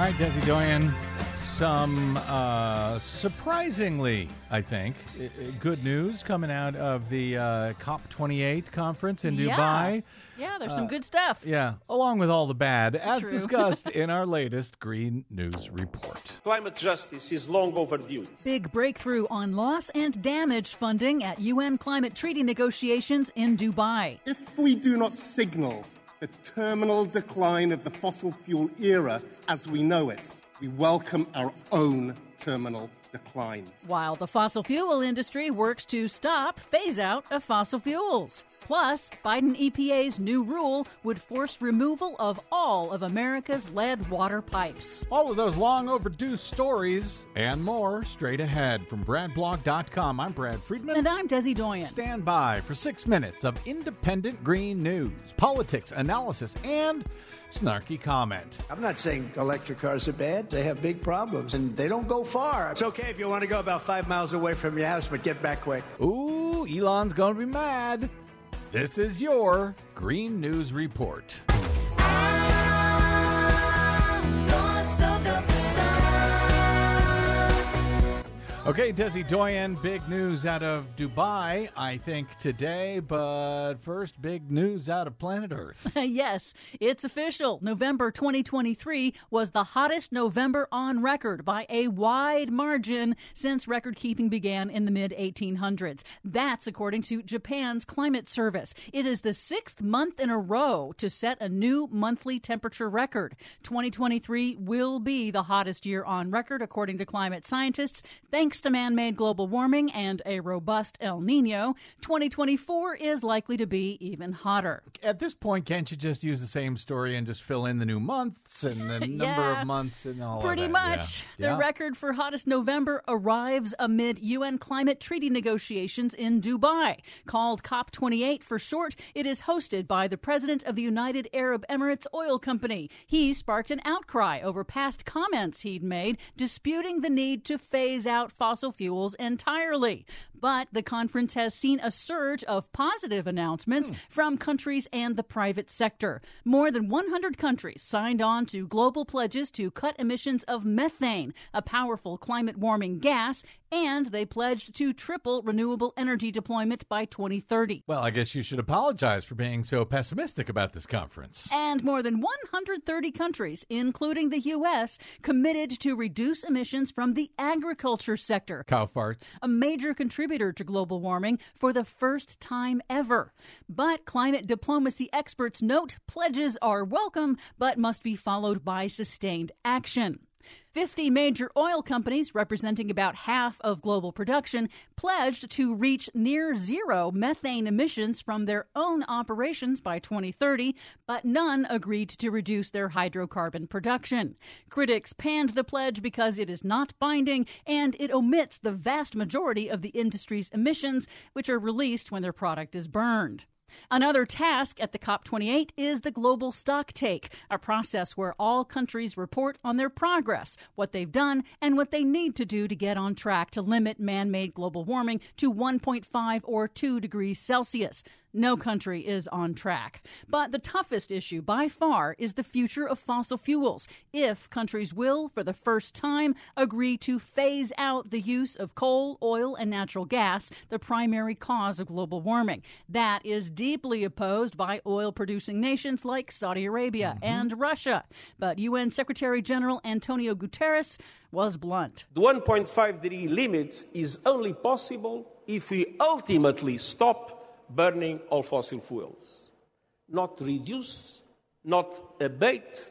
All right, Desi Doyen. Some uh, surprisingly, I think, i- i- good news coming out of the uh, COP28 conference in Yeah. Dubai. Yeah, there's some good stuff. Yeah, along with all the bad, as True. discussed in our latest Green News Report. Climate justice is long overdue. Big breakthrough on loss and damage funding at UN climate treaty negotiations in Dubai. If we do not signal the terminal decline of the fossil fuel era as we know it, we welcome our own terminal decline. While the fossil fuel industry works to stop phase out of fossil fuels. Plus, Biden EPA's new rule would force removal of all of America's lead water pipes. All of those long overdue stories and more straight ahead from BradBlog.com. I'm Brad Friedman. And I'm Desi Doyen. Stand by for six minutes of independent green news, politics, analysis, and snarky comment. I'm not saying electric cars are bad. They have big problems and they don't go far. It's okay if you want to go about five miles away from your house, but get back quick. Ooh, Elon's gonna be mad. This is your Green News Report. Okay, Desi Doyen, big news out of Dubai, I think, today. But first, big news out of planet Earth. yes, it's official. November 2023 was the hottest November on record by a wide margin since record keeping began in the mid 1800s. That's according to Japan's climate service. It is the sixth month in a row to set a new monthly temperature record. 2023 will be the hottest year on record, according to climate scientists, thanks to man made global warming and a robust El Nino. 2024 is likely to be even hotter. At this point, can't you just use the same story and just fill in the new months and the number of months and all Pretty of that? Yeah. much. Yeah. The record for hottest November arrives amid UN climate treaty negotiations in Dubai. Called COP28 for short, it is hosted by the president of the United Arab Emirates Oil Company. He sparked an outcry over past comments he'd made disputing the need to phase out fossil fuels entirely. But the conference has seen a surge of positive announcements hmm. from countries and the private sector. More than 100 countries signed on to global pledges to cut emissions of methane, a powerful climate warming gas, and they pledged to triple renewable energy deployment by 2030. Well, I guess you should apologize for being so pessimistic about this conference. And more than 130 countries, including the U.S., committed to reduce emissions from the agriculture sector. Cow farts. a major contributor to global warming for the first time ever. But climate diplomacy experts note pledges are welcome, but must be followed by sustained action. 50 major oil companies, representing about half of global production, pledged to reach near zero methane emissions from their own operations by 2030, but none agreed to reduce their hydrocarbon production. Critics panned the pledge because it is not binding and it omits the vast majority of the industry's emissions, which are released when their product is burned. Another task at the COP28 is the global stock take, a process where all countries report on their progress, what they've done, and what they need to do to get on track to limit man made global warming to 1.5 or 2 degrees Celsius. No country is on track. But the toughest issue by far is the future of fossil fuels. If countries will, for the first time, agree to phase out the use of coal, oil, and natural gas, the primary cause of global warming. That is deeply opposed by oil producing nations like Saudi Arabia mm-hmm. and Russia. But UN Secretary General Antonio Guterres was blunt. The 1.5 degree limit is only possible if we ultimately stop burning all fossil fuels. Not reduce, not abate,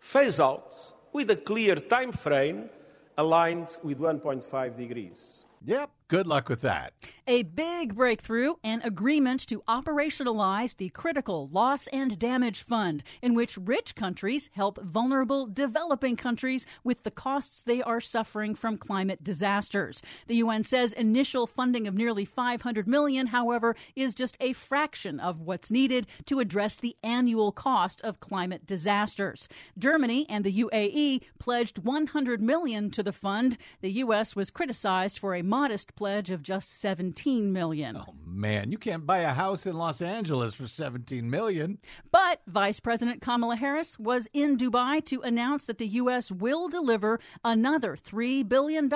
phase out with a clear time frame aligned with 1.5 degrees. Yep. Good luck with that. A big breakthrough an agreement to operationalize the critical loss and damage fund, in which rich countries help vulnerable developing countries with the costs they are suffering from climate disasters. The UN says initial funding of nearly 500 million, however, is just a fraction of what's needed to address the annual cost of climate disasters. Germany and the UAE pledged 100 million to the fund. The US was criticized for a modest pledge of just 17 million. Oh man, you can't buy a house in Los Angeles for 17 million. But Vice President Kamala Harris was in Dubai to announce that the U.S. will deliver another $3 billion,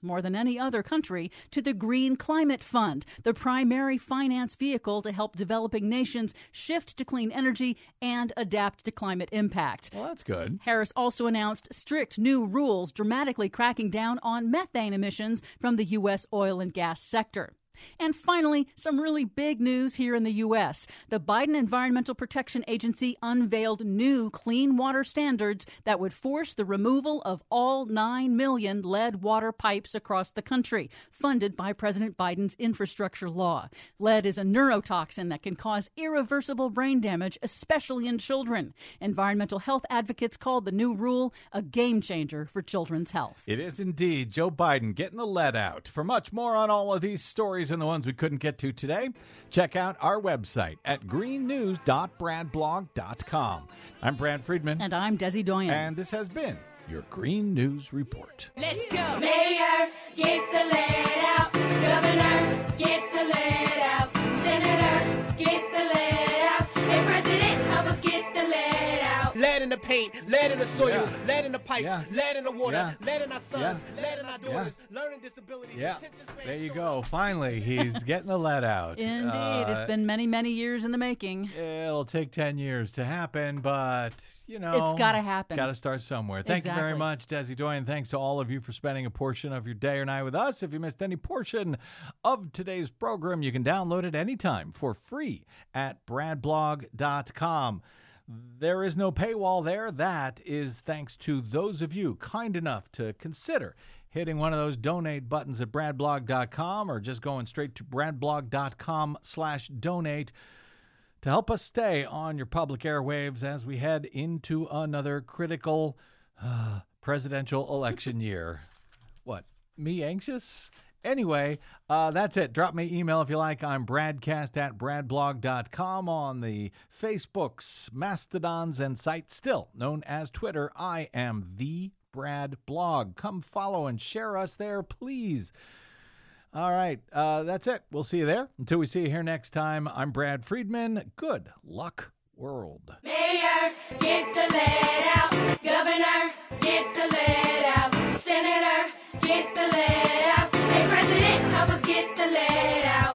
more than any other country, to the Green Climate Fund, the primary finance vehicle to help developing nations shift to clean energy and adapt to climate impact. Well, that's good. Harris also announced strict new rules dramatically cracking down on methane emissions from the U.S. oil and gas sector. And finally, some really big news here in the U.S. The Biden Environmental Protection Agency unveiled new clean water standards that would force the removal of all 9 million lead water pipes across the country, funded by President Biden's infrastructure law. Lead is a neurotoxin that can cause irreversible brain damage, especially in children. Environmental health advocates called the new rule a game changer for children's health. It is indeed Joe Biden getting the lead out. For much more on all of these stories and the ones we couldn't get to today, check out our website at greennews.bradblog.com. I'm Brad Friedman. And I'm Desi Doyen. And this has been your Green News Report. Let's go. Mayor, get the lead out. Governor, paint, lead in the soil, Yeah. lead in the pipes, Yeah. lead in the water, Yeah. lead in our sons, Yeah. lead in our daughters, learning disabilities, Yeah, there you go. Finally, he's getting the lead out. Indeed, it's uh, been many, many years in the making. It'll take 10 years to happen, but, you know. It's gotta happen. Got to start somewhere. Thank you very much, Desi Doyen. Thanks to all of you for spending a portion of your day or night with us. If you missed any portion of today's program, you can download it anytime for free at bradblog.com. There is no paywall there. That is thanks to those of you kind enough to consider hitting one of those donate buttons at bradblog.com or just going straight to bradblog.com slash donate to help us stay on your public airwaves as we head into another critical uh, presidential election year. What? Me anxious? Anyway, uh, that's it. Drop me email if you like. I'm bradcast at bradblog.com on the Facebooks, Mastodons, and site still known as Twitter. I am the Brad Blog. Come follow and share us there, please. All right, uh, that's it. We'll see you there. Until we see you here next time, I'm Brad Friedman. Good luck, world. Mayor, get the lead out. Governor, get the lead out. Senator, get the lead out help us get the lead out.